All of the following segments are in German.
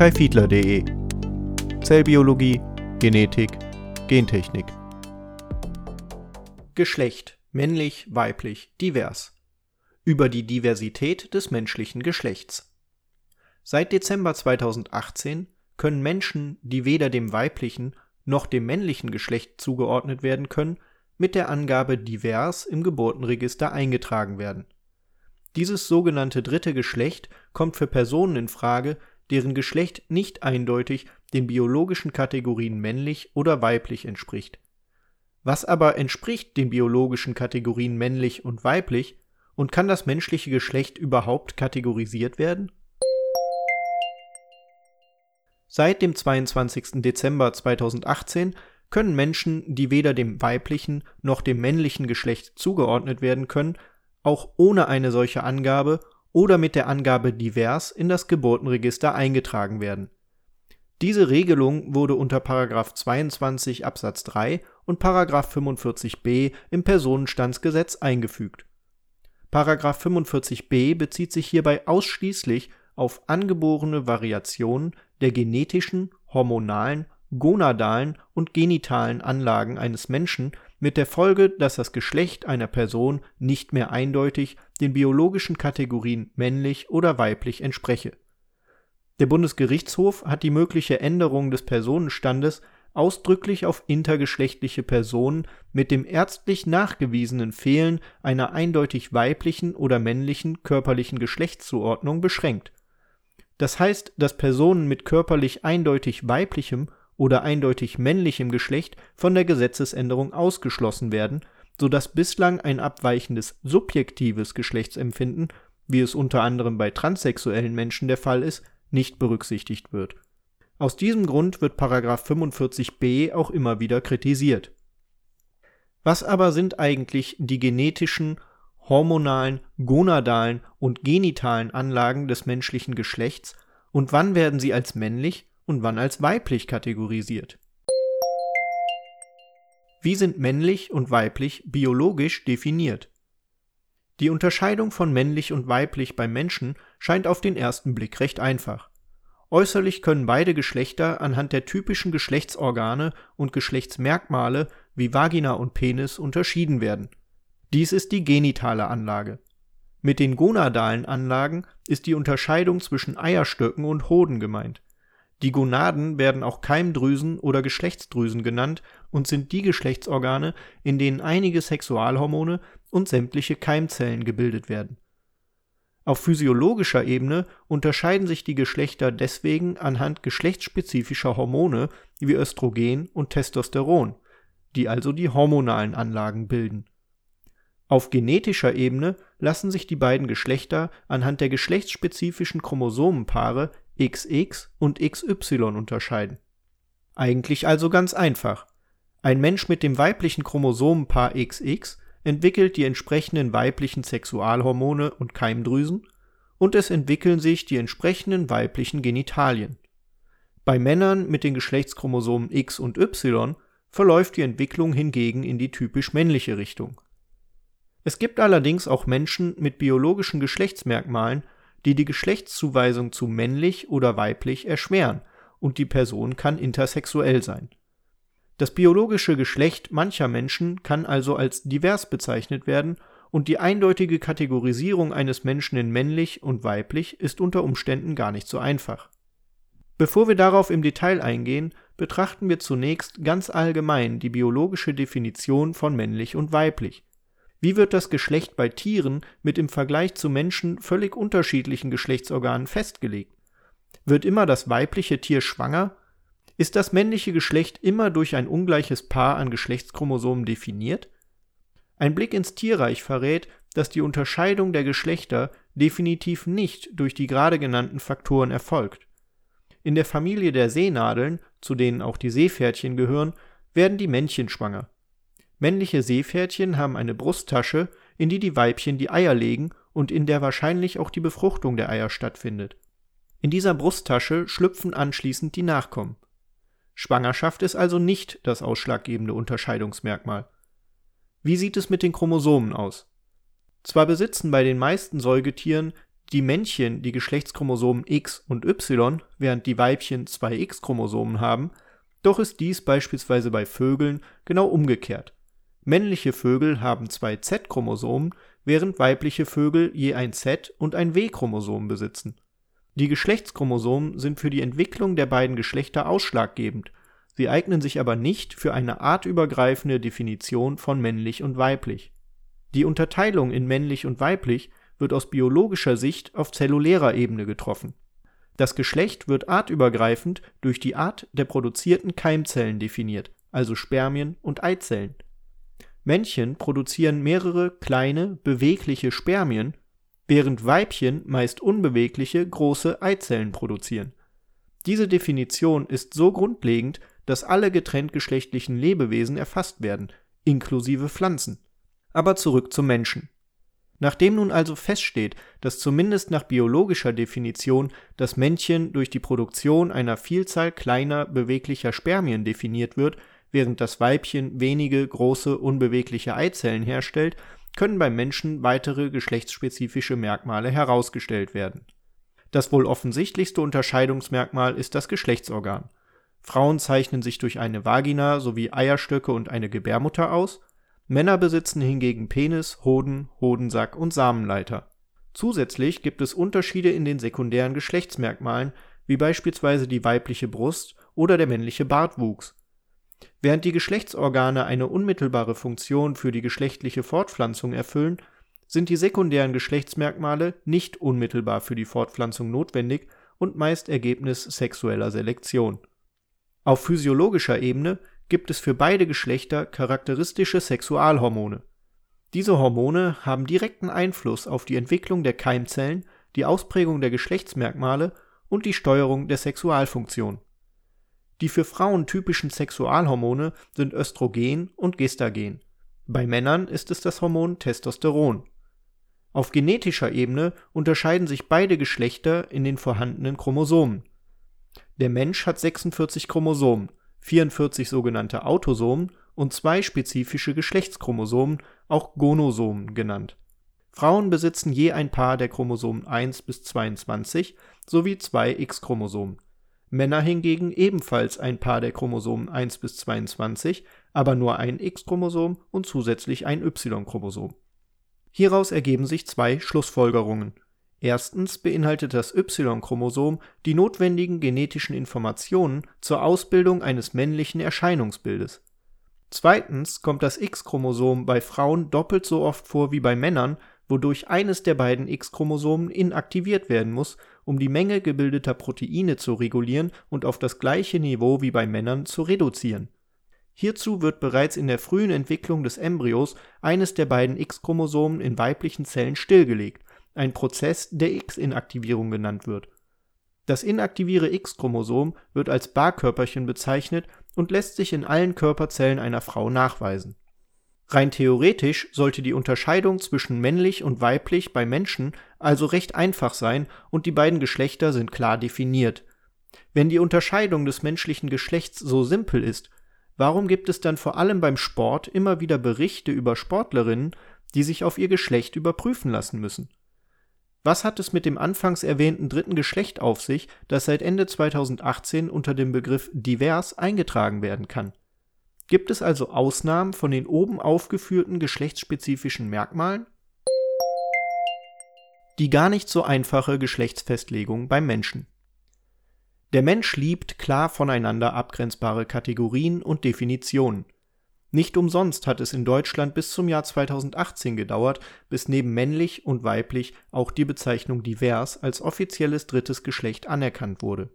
kaifiedler.de Zellbiologie, Genetik, Gentechnik. Geschlecht männlich, weiblich, divers. Über die Diversität des menschlichen Geschlechts. Seit Dezember 2018 können Menschen, die weder dem weiblichen noch dem männlichen Geschlecht zugeordnet werden können, mit der Angabe divers im Geburtenregister eingetragen werden. Dieses sogenannte dritte Geschlecht kommt für Personen in Frage, deren Geschlecht nicht eindeutig den biologischen Kategorien männlich oder weiblich entspricht. Was aber entspricht den biologischen Kategorien männlich und weiblich und kann das menschliche Geschlecht überhaupt kategorisiert werden? Seit dem 22. Dezember 2018 können Menschen, die weder dem weiblichen noch dem männlichen Geschlecht zugeordnet werden können, auch ohne eine solche Angabe oder mit der Angabe divers in das Geburtenregister eingetragen werden. Diese Regelung wurde unter 22 Absatz 3 und 45b im Personenstandsgesetz eingefügt. 45b bezieht sich hierbei ausschließlich auf angeborene Variationen der genetischen, hormonalen, gonadalen und genitalen Anlagen eines Menschen mit der Folge, dass das Geschlecht einer Person nicht mehr eindeutig den biologischen Kategorien männlich oder weiblich entspreche. Der Bundesgerichtshof hat die mögliche Änderung des Personenstandes ausdrücklich auf intergeschlechtliche Personen mit dem ärztlich nachgewiesenen Fehlen einer eindeutig weiblichen oder männlichen körperlichen Geschlechtszuordnung beschränkt. Das heißt, dass Personen mit körperlich eindeutig weiblichem oder eindeutig männlichem Geschlecht von der Gesetzesänderung ausgeschlossen werden, so dass bislang ein abweichendes subjektives Geschlechtsempfinden, wie es unter anderem bei transsexuellen Menschen der Fall ist, nicht berücksichtigt wird. Aus diesem Grund wird § 45b auch immer wieder kritisiert. Was aber sind eigentlich die genetischen, hormonalen, gonadalen und genitalen Anlagen des menschlichen Geschlechts und wann werden sie als männlich und wann als weiblich kategorisiert. Wie sind männlich und weiblich biologisch definiert? Die Unterscheidung von männlich und weiblich beim Menschen scheint auf den ersten Blick recht einfach. Äußerlich können beide Geschlechter anhand der typischen Geschlechtsorgane und Geschlechtsmerkmale wie Vagina und Penis unterschieden werden. Dies ist die genitale Anlage. Mit den gonadalen Anlagen ist die Unterscheidung zwischen Eierstöcken und Hoden gemeint. Die Gonaden werden auch Keimdrüsen oder Geschlechtsdrüsen genannt und sind die Geschlechtsorgane, in denen einige Sexualhormone und sämtliche Keimzellen gebildet werden. Auf physiologischer Ebene unterscheiden sich die Geschlechter deswegen anhand geschlechtsspezifischer Hormone wie Östrogen und Testosteron, die also die hormonalen Anlagen bilden. Auf genetischer Ebene lassen sich die beiden Geschlechter anhand der geschlechtsspezifischen Chromosomenpaare XX und XY unterscheiden. Eigentlich also ganz einfach. Ein Mensch mit dem weiblichen Chromosomenpaar XX entwickelt die entsprechenden weiblichen Sexualhormone und Keimdrüsen und es entwickeln sich die entsprechenden weiblichen Genitalien. Bei Männern mit den Geschlechtschromosomen X und Y verläuft die Entwicklung hingegen in die typisch männliche Richtung. Es gibt allerdings auch Menschen mit biologischen Geschlechtsmerkmalen, die die Geschlechtszuweisung zu männlich oder weiblich erschweren und die Person kann intersexuell sein. Das biologische Geschlecht mancher Menschen kann also als divers bezeichnet werden und die eindeutige Kategorisierung eines Menschen in männlich und weiblich ist unter Umständen gar nicht so einfach. Bevor wir darauf im Detail eingehen, betrachten wir zunächst ganz allgemein die biologische Definition von männlich und weiblich wie wird das Geschlecht bei Tieren mit im Vergleich zu Menschen völlig unterschiedlichen Geschlechtsorganen festgelegt? Wird immer das weibliche Tier schwanger? Ist das männliche Geschlecht immer durch ein ungleiches Paar an Geschlechtschromosomen definiert? Ein Blick ins Tierreich verrät, dass die Unterscheidung der Geschlechter definitiv nicht durch die gerade genannten Faktoren erfolgt. In der Familie der Seenadeln, zu denen auch die Seepferdchen gehören, werden die Männchen schwanger. Männliche Seepferdchen haben eine Brusttasche, in die die Weibchen die Eier legen und in der wahrscheinlich auch die Befruchtung der Eier stattfindet. In dieser Brusttasche schlüpfen anschließend die Nachkommen. Schwangerschaft ist also nicht das ausschlaggebende Unterscheidungsmerkmal. Wie sieht es mit den Chromosomen aus? Zwar besitzen bei den meisten Säugetieren die Männchen die Geschlechtschromosomen X und Y, während die Weibchen zwei X-Chromosomen haben, doch ist dies beispielsweise bei Vögeln genau umgekehrt. Männliche Vögel haben zwei Z-Chromosomen, während weibliche Vögel je ein Z und ein W-Chromosom besitzen. Die Geschlechtschromosomen sind für die Entwicklung der beiden Geschlechter ausschlaggebend, sie eignen sich aber nicht für eine artübergreifende Definition von männlich und weiblich. Die Unterteilung in männlich und weiblich wird aus biologischer Sicht auf zellulärer Ebene getroffen. Das Geschlecht wird artübergreifend durch die Art der produzierten Keimzellen definiert, also Spermien und Eizellen. Männchen produzieren mehrere kleine, bewegliche Spermien, während Weibchen meist unbewegliche, große Eizellen produzieren. Diese Definition ist so grundlegend, dass alle getrenntgeschlechtlichen Lebewesen erfasst werden, inklusive Pflanzen. Aber zurück zum Menschen Nachdem nun also feststeht, dass zumindest nach biologischer Definition das Männchen durch die Produktion einer Vielzahl kleiner beweglicher Spermien definiert wird, während das Weibchen wenige große unbewegliche Eizellen herstellt, können beim Menschen weitere geschlechtsspezifische Merkmale herausgestellt werden. Das wohl offensichtlichste Unterscheidungsmerkmal ist das Geschlechtsorgan. Frauen zeichnen sich durch eine Vagina sowie Eierstöcke und eine Gebärmutter aus Männer besitzen hingegen Penis, Hoden, Hodensack und Samenleiter. Zusätzlich gibt es Unterschiede in den sekundären Geschlechtsmerkmalen, wie beispielsweise die weibliche Brust oder der männliche Bartwuchs. Während die Geschlechtsorgane eine unmittelbare Funktion für die geschlechtliche Fortpflanzung erfüllen, sind die sekundären Geschlechtsmerkmale nicht unmittelbar für die Fortpflanzung notwendig und meist Ergebnis sexueller Selektion. Auf physiologischer Ebene gibt es für beide Geschlechter charakteristische Sexualhormone. Diese Hormone haben direkten Einfluss auf die Entwicklung der Keimzellen, die Ausprägung der Geschlechtsmerkmale und die Steuerung der Sexualfunktion. Die für Frauen typischen Sexualhormone sind Östrogen und Gestagen. Bei Männern ist es das Hormon Testosteron. Auf genetischer Ebene unterscheiden sich beide Geschlechter in den vorhandenen Chromosomen. Der Mensch hat 46 Chromosomen 44 sogenannte Autosomen und zwei spezifische Geschlechtschromosomen, auch Gonosomen genannt. Frauen besitzen je ein Paar der Chromosomen 1 bis 22 sowie zwei X-Chromosomen. Männer hingegen ebenfalls ein Paar der Chromosomen 1 bis 22, aber nur ein X-Chromosom und zusätzlich ein Y-Chromosom. Hieraus ergeben sich zwei Schlussfolgerungen Erstens beinhaltet das Y-Chromosom die notwendigen genetischen Informationen zur Ausbildung eines männlichen Erscheinungsbildes. Zweitens kommt das X-Chromosom bei Frauen doppelt so oft vor wie bei Männern, wodurch eines der beiden X-Chromosomen inaktiviert werden muss, um die Menge gebildeter Proteine zu regulieren und auf das gleiche Niveau wie bei Männern zu reduzieren. Hierzu wird bereits in der frühen Entwicklung des Embryos eines der beiden X-Chromosomen in weiblichen Zellen stillgelegt ein Prozess der X-Inaktivierung genannt wird. Das inaktivierte X-Chromosom wird als Barkörperchen bezeichnet und lässt sich in allen Körperzellen einer Frau nachweisen. Rein theoretisch sollte die Unterscheidung zwischen männlich und weiblich bei Menschen also recht einfach sein und die beiden Geschlechter sind klar definiert. Wenn die Unterscheidung des menschlichen Geschlechts so simpel ist, warum gibt es dann vor allem beim Sport immer wieder Berichte über Sportlerinnen, die sich auf ihr Geschlecht überprüfen lassen müssen was hat es mit dem anfangs erwähnten dritten Geschlecht auf sich, das seit Ende 2018 unter dem Begriff divers eingetragen werden kann? Gibt es also Ausnahmen von den oben aufgeführten geschlechtsspezifischen Merkmalen? Die gar nicht so einfache Geschlechtsfestlegung beim Menschen. Der Mensch liebt klar voneinander abgrenzbare Kategorien und Definitionen nicht umsonst hat es in Deutschland bis zum Jahr 2018 gedauert, bis neben männlich und weiblich auch die Bezeichnung divers als offizielles drittes Geschlecht anerkannt wurde.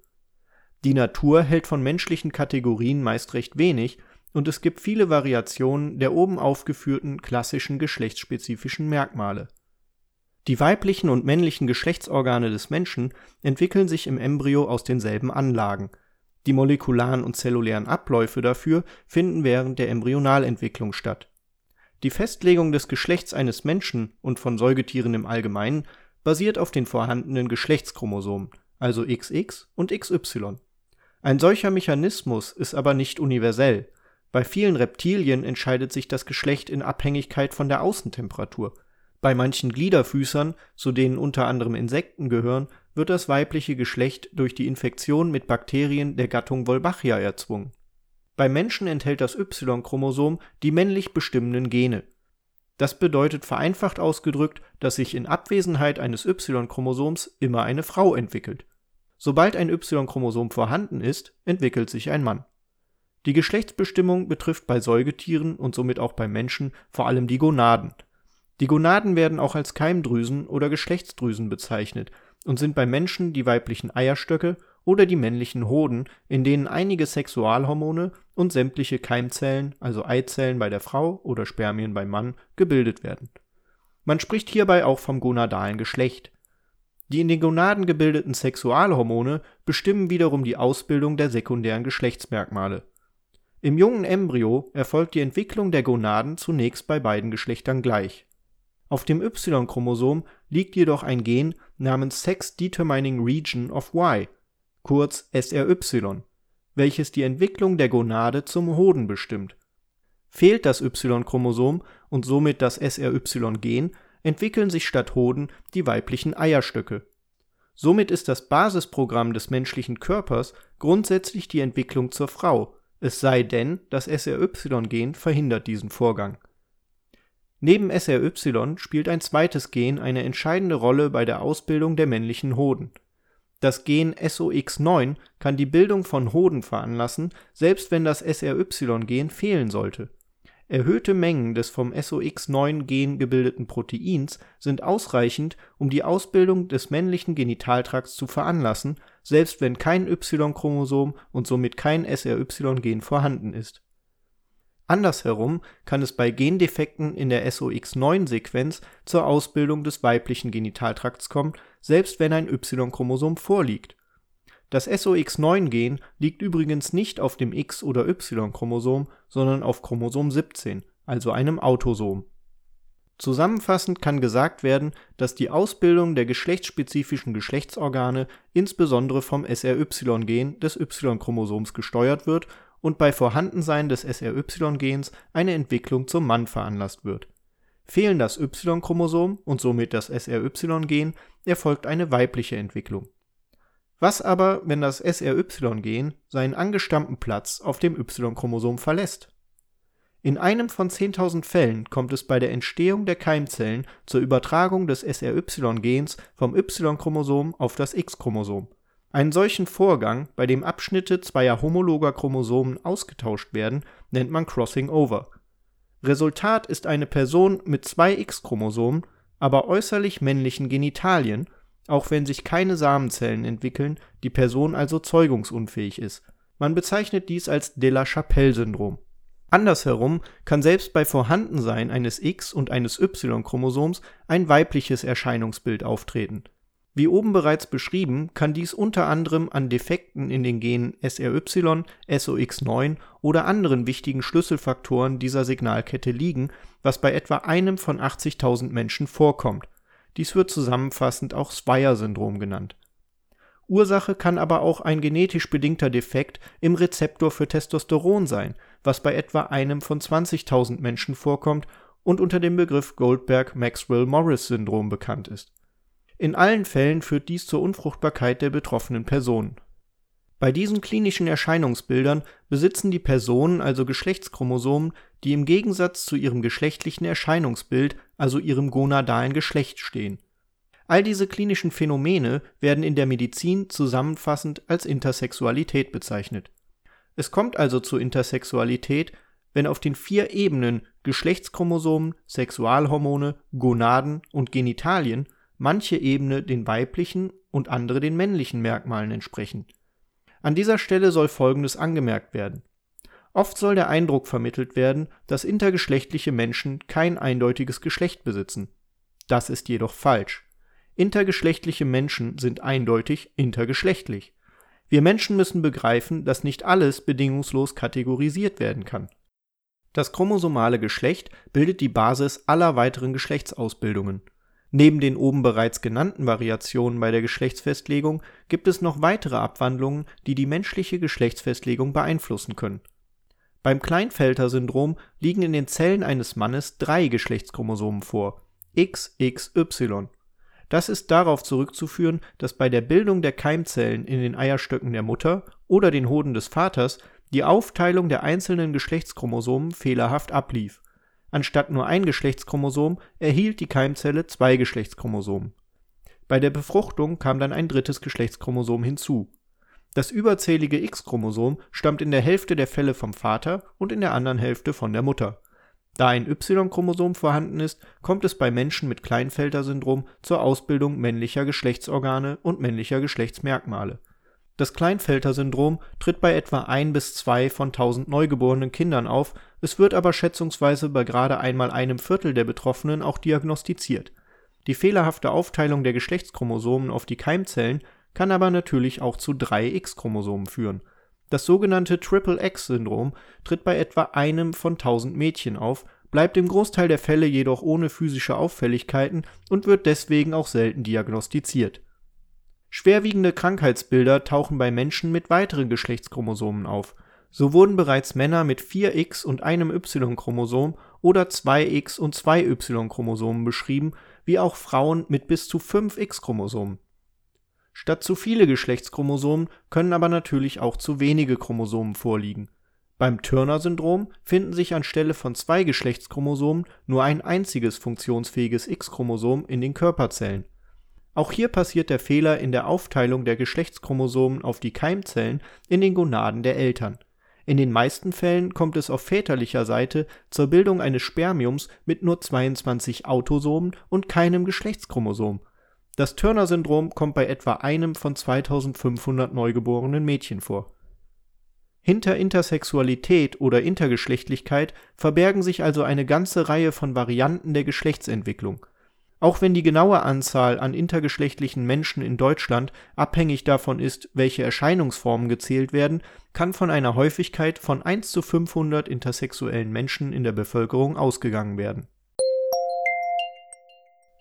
Die Natur hält von menschlichen Kategorien meist recht wenig und es gibt viele Variationen der oben aufgeführten klassischen geschlechtsspezifischen Merkmale. Die weiblichen und männlichen Geschlechtsorgane des Menschen entwickeln sich im Embryo aus denselben Anlagen die molekularen und zellulären Abläufe dafür finden während der Embryonalentwicklung statt. Die Festlegung des Geschlechts eines Menschen und von Säugetieren im Allgemeinen basiert auf den vorhandenen Geschlechtschromosomen, also XX und XY. Ein solcher Mechanismus ist aber nicht universell. Bei vielen Reptilien entscheidet sich das Geschlecht in Abhängigkeit von der Außentemperatur. Bei manchen Gliederfüßern, zu denen unter anderem Insekten gehören, wird das weibliche Geschlecht durch die Infektion mit Bakterien der Gattung Wolbachia erzwungen. Beim Menschen enthält das Y-Chromosom die männlich bestimmenden Gene. Das bedeutet vereinfacht ausgedrückt, dass sich in Abwesenheit eines Y-Chromosoms immer eine Frau entwickelt. Sobald ein Y-Chromosom vorhanden ist, entwickelt sich ein Mann. Die Geschlechtsbestimmung betrifft bei Säugetieren und somit auch beim Menschen vor allem die Gonaden. Die Gonaden werden auch als Keimdrüsen oder Geschlechtsdrüsen bezeichnet und sind beim Menschen die weiblichen Eierstöcke oder die männlichen Hoden, in denen einige Sexualhormone und sämtliche Keimzellen, also Eizellen bei der Frau oder Spermien beim Mann, gebildet werden. Man spricht hierbei auch vom gonadalen Geschlecht. Die in den Gonaden gebildeten Sexualhormone bestimmen wiederum die Ausbildung der sekundären Geschlechtsmerkmale. Im jungen Embryo erfolgt die Entwicklung der Gonaden zunächst bei beiden Geschlechtern gleich. Auf dem Y-Chromosom liegt jedoch ein Gen namens Sex Determining Region of Y, kurz SRY, welches die Entwicklung der Gonade zum Hoden bestimmt. Fehlt das Y-Chromosom und somit das SRY-Gen, entwickeln sich statt Hoden die weiblichen Eierstöcke. Somit ist das Basisprogramm des menschlichen Körpers grundsätzlich die Entwicklung zur Frau, es sei denn, das SRY-Gen verhindert diesen Vorgang. Neben SRY spielt ein zweites Gen eine entscheidende Rolle bei der Ausbildung der männlichen Hoden das Gen SOX9 kann die Bildung von Hoden veranlassen, selbst wenn das SRY-Gen fehlen sollte. Erhöhte Mengen des vom SOX9-Gen gebildeten Proteins sind ausreichend, um die Ausbildung des männlichen Genitaltrakts zu veranlassen, selbst wenn kein Y-Chromosom und somit kein SRY-Gen vorhanden ist Andersherum kann es bei Gendefekten in der SOX9-Sequenz zur Ausbildung des weiblichen Genitaltrakts kommen, selbst wenn ein Y-Chromosom vorliegt. Das SOX9-Gen liegt übrigens nicht auf dem X oder Y-Chromosom, sondern auf Chromosom 17, also einem Autosom. Zusammenfassend kann gesagt werden, dass die Ausbildung der geschlechtsspezifischen Geschlechtsorgane insbesondere vom SRY-Gen des Y-Chromosoms gesteuert wird und bei Vorhandensein des SRY-Gens eine Entwicklung zum Mann veranlasst wird. Fehlen das Y-Chromosom und somit das SRY-Gen, erfolgt eine weibliche Entwicklung. Was aber, wenn das SRY-Gen seinen angestammten Platz auf dem Y-Chromosom verlässt? In einem von 10.000 Fällen kommt es bei der Entstehung der Keimzellen zur Übertragung des SRY-Gens vom Y-Chromosom auf das X-Chromosom einen solchen Vorgang, bei dem Abschnitte zweier homologer Chromosomen ausgetauscht werden, nennt man Crossing Over. Resultat ist eine Person mit zwei X-Chromosomen, aber äußerlich männlichen Genitalien, auch wenn sich keine Samenzellen entwickeln, die Person also zeugungsunfähig ist. Man bezeichnet dies als De la Chapelle-Syndrom. Andersherum kann selbst bei Vorhandensein eines X- und eines Y-Chromosoms ein weibliches Erscheinungsbild auftreten wie oben bereits beschrieben, kann dies unter anderem an Defekten in den Genen SRY, SOX9 oder anderen wichtigen Schlüsselfaktoren dieser Signalkette liegen, was bei etwa einem von 80.000 Menschen vorkommt. Dies wird zusammenfassend auch Swyer-Syndrom genannt. Ursache kann aber auch ein genetisch bedingter Defekt im Rezeptor für Testosteron sein, was bei etwa einem von 20.000 Menschen vorkommt und unter dem Begriff Goldberg-Maxwell-Morris-Syndrom bekannt ist in allen Fällen führt dies zur Unfruchtbarkeit der betroffenen Personen. Bei diesen klinischen Erscheinungsbildern besitzen die Personen also Geschlechtschromosomen, die im Gegensatz zu ihrem geschlechtlichen Erscheinungsbild, also ihrem gonadalen Geschlecht stehen. All diese klinischen Phänomene werden in der Medizin zusammenfassend als Intersexualität bezeichnet. Es kommt also zur Intersexualität, wenn auf den vier Ebenen Geschlechtschromosomen, Sexualhormone, Gonaden und Genitalien manche Ebene den weiblichen und andere den männlichen Merkmalen entsprechen. An dieser Stelle soll Folgendes angemerkt werden. Oft soll der Eindruck vermittelt werden, dass intergeschlechtliche Menschen kein eindeutiges Geschlecht besitzen. Das ist jedoch falsch. Intergeschlechtliche Menschen sind eindeutig intergeschlechtlich. Wir Menschen müssen begreifen, dass nicht alles bedingungslos kategorisiert werden kann. Das chromosomale Geschlecht bildet die Basis aller weiteren Geschlechtsausbildungen Neben den oben bereits genannten Variationen bei der Geschlechtsfestlegung gibt es noch weitere Abwandlungen, die die menschliche Geschlechtsfestlegung beeinflussen können. Beim Klinefelter-Syndrom liegen in den Zellen eines Mannes drei Geschlechtschromosomen vor XXY. Das ist darauf zurückzuführen, dass bei der Bildung der Keimzellen in den Eierstöcken der Mutter oder den Hoden des Vaters die Aufteilung der einzelnen Geschlechtschromosomen fehlerhaft ablief. Anstatt nur ein Geschlechtschromosom erhielt die Keimzelle zwei Geschlechtschromosomen. Bei der Befruchtung kam dann ein drittes Geschlechtschromosom hinzu. Das überzählige X-Chromosom stammt in der Hälfte der Fälle vom Vater und in der anderen Hälfte von der Mutter. Da ein Y-Chromosom vorhanden ist, kommt es bei Menschen mit Klinefelter-Syndrom zur Ausbildung männlicher Geschlechtsorgane und männlicher Geschlechtsmerkmale. Das Klinefelter-Syndrom tritt bei etwa ein bis zwei von tausend neugeborenen Kindern auf, es wird aber schätzungsweise bei gerade einmal einem Viertel der Betroffenen auch diagnostiziert. Die fehlerhafte Aufteilung der Geschlechtschromosomen auf die Keimzellen kann aber natürlich auch zu drei X-Chromosomen führen das sogenannte Triple-X-Syndrom tritt bei etwa einem von 1000 Mädchen auf, bleibt im Großteil der Fälle jedoch ohne physische Auffälligkeiten und wird deswegen auch selten diagnostiziert. Schwerwiegende Krankheitsbilder tauchen bei Menschen mit weiteren Geschlechtschromosomen auf. So wurden bereits Männer mit 4X und einem Y-Chromosom oder 2X und 2 Y-Chromosomen beschrieben, wie auch Frauen mit bis zu 5 X-Chromosomen Statt zu viele Geschlechtschromosomen können aber natürlich auch zu wenige Chromosomen vorliegen. Beim Turner-Syndrom finden sich anstelle von zwei Geschlechtschromosomen nur ein einziges funktionsfähiges X-Chromosom in den Körperzellen. Auch hier passiert der Fehler in der Aufteilung der Geschlechtschromosomen auf die Keimzellen in den Gonaden der Eltern. In den meisten Fällen kommt es auf väterlicher Seite zur Bildung eines Spermiums mit nur 22 Autosomen und keinem Geschlechtschromosom das Turner-Syndrom kommt bei etwa einem von 2500 neugeborenen Mädchen vor. Hinter Intersexualität oder Intergeschlechtlichkeit verbergen sich also eine ganze Reihe von Varianten der Geschlechtsentwicklung. Auch wenn die genaue Anzahl an intergeschlechtlichen Menschen in Deutschland abhängig davon ist, welche Erscheinungsformen gezählt werden, kann von einer Häufigkeit von 1 zu 500 intersexuellen Menschen in der Bevölkerung ausgegangen werden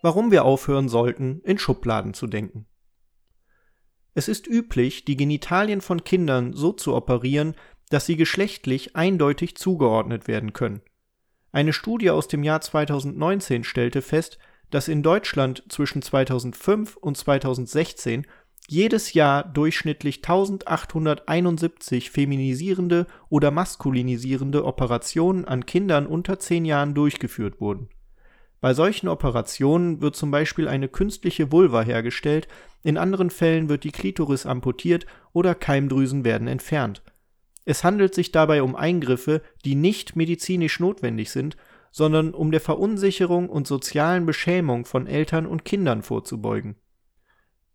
warum wir aufhören sollten, in Schubladen zu denken. Es ist üblich, die Genitalien von Kindern so zu operieren, dass sie geschlechtlich eindeutig zugeordnet werden können. Eine Studie aus dem Jahr 2019 stellte fest, dass in Deutschland zwischen 2005 und 2016 jedes Jahr durchschnittlich 1871 feminisierende oder maskulinisierende Operationen an Kindern unter 10 Jahren durchgeführt wurden bei solchen Operationen wird zum Beispiel eine künstliche Vulva hergestellt, in anderen Fällen wird die Klitoris amputiert oder Keimdrüsen werden entfernt. Es handelt sich dabei um Eingriffe, die nicht medizinisch notwendig sind, sondern um der Verunsicherung und sozialen Beschämung von Eltern und Kindern vorzubeugen.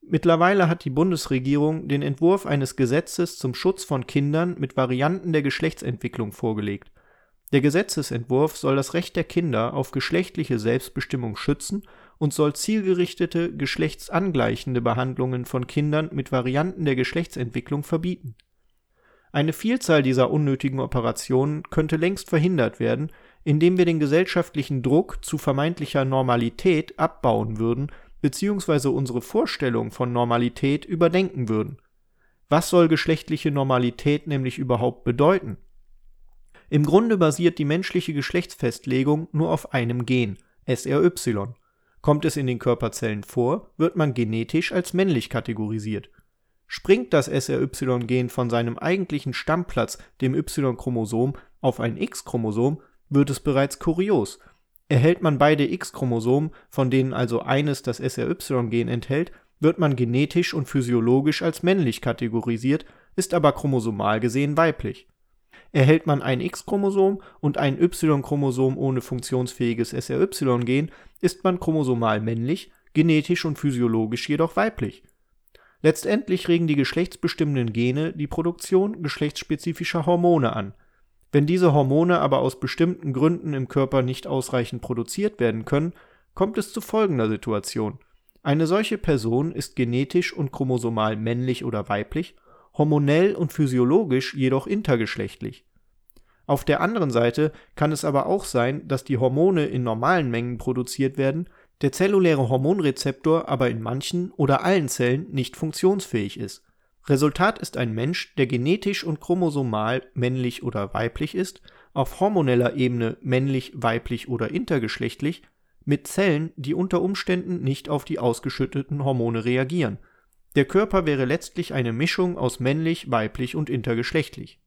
Mittlerweile hat die Bundesregierung den Entwurf eines Gesetzes zum Schutz von Kindern mit Varianten der Geschlechtsentwicklung vorgelegt der Gesetzesentwurf soll das Recht der Kinder auf geschlechtliche Selbstbestimmung schützen und soll zielgerichtete, geschlechtsangleichende Behandlungen von Kindern mit Varianten der Geschlechtsentwicklung verbieten. Eine Vielzahl dieser unnötigen Operationen könnte längst verhindert werden, indem wir den gesellschaftlichen Druck zu vermeintlicher Normalität abbauen würden bzw. unsere Vorstellung von Normalität überdenken würden. Was soll geschlechtliche Normalität nämlich überhaupt bedeuten im Grunde basiert die menschliche Geschlechtsfestlegung nur auf einem Gen, SRY. Kommt es in den Körperzellen vor, wird man genetisch als männlich kategorisiert. Springt das SRY-Gen von seinem eigentlichen Stammplatz, dem Y-Chromosom, auf ein X-Chromosom, wird es bereits kurios. Erhält man beide X-Chromosomen, von denen also eines das SRY-Gen enthält, wird man genetisch und physiologisch als männlich kategorisiert, ist aber chromosomal gesehen weiblich Erhält man ein X-Chromosom und ein Y-Chromosom ohne funktionsfähiges SRY-Gen, ist man chromosomal männlich, genetisch und physiologisch jedoch weiblich. Letztendlich regen die geschlechtsbestimmenden Gene die Produktion geschlechtsspezifischer Hormone an. Wenn diese Hormone aber aus bestimmten Gründen im Körper nicht ausreichend produziert werden können, kommt es zu folgender Situation. Eine solche Person ist genetisch und chromosomal männlich oder weiblich hormonell und physiologisch jedoch intergeschlechtlich. Auf der anderen Seite kann es aber auch sein, dass die Hormone in normalen Mengen produziert werden, der zelluläre Hormonrezeptor aber in manchen oder allen Zellen nicht funktionsfähig ist. Resultat ist ein Mensch, der genetisch und chromosomal männlich oder weiblich ist, auf hormoneller Ebene männlich, weiblich oder intergeschlechtlich, mit Zellen, die unter Umständen nicht auf die ausgeschütteten Hormone reagieren. Der Körper wäre letztlich eine Mischung aus männlich, weiblich und intergeschlechtlich.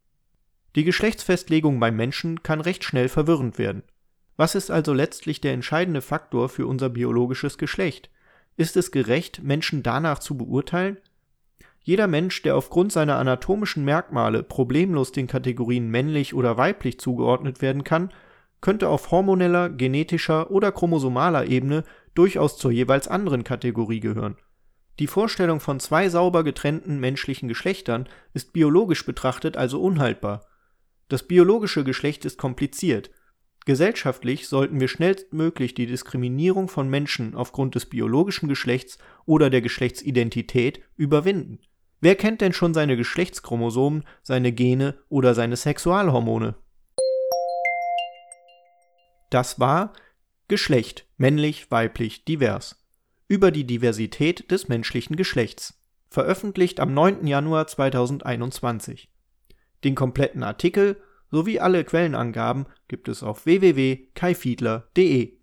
Die Geschlechtsfestlegung beim Menschen kann recht schnell verwirrend werden. Was ist also letztlich der entscheidende Faktor für unser biologisches Geschlecht? Ist es gerecht, Menschen danach zu beurteilen? Jeder Mensch, der aufgrund seiner anatomischen Merkmale problemlos den Kategorien männlich oder weiblich zugeordnet werden kann, könnte auf hormoneller, genetischer oder chromosomaler Ebene durchaus zur jeweils anderen Kategorie gehören. Die Vorstellung von zwei sauber getrennten menschlichen Geschlechtern ist biologisch betrachtet also unhaltbar. Das biologische Geschlecht ist kompliziert. Gesellschaftlich sollten wir schnellstmöglich die Diskriminierung von Menschen aufgrund des biologischen Geschlechts oder der Geschlechtsidentität überwinden Wer kennt denn schon seine Geschlechtschromosomen, seine Gene oder seine Sexualhormone? Das war Geschlecht, männlich, weiblich, divers. Über die Diversität des menschlichen Geschlechts. Veröffentlicht am 9. Januar 2021. Den kompletten Artikel sowie alle Quellenangaben gibt es auf www.kaifiedler.de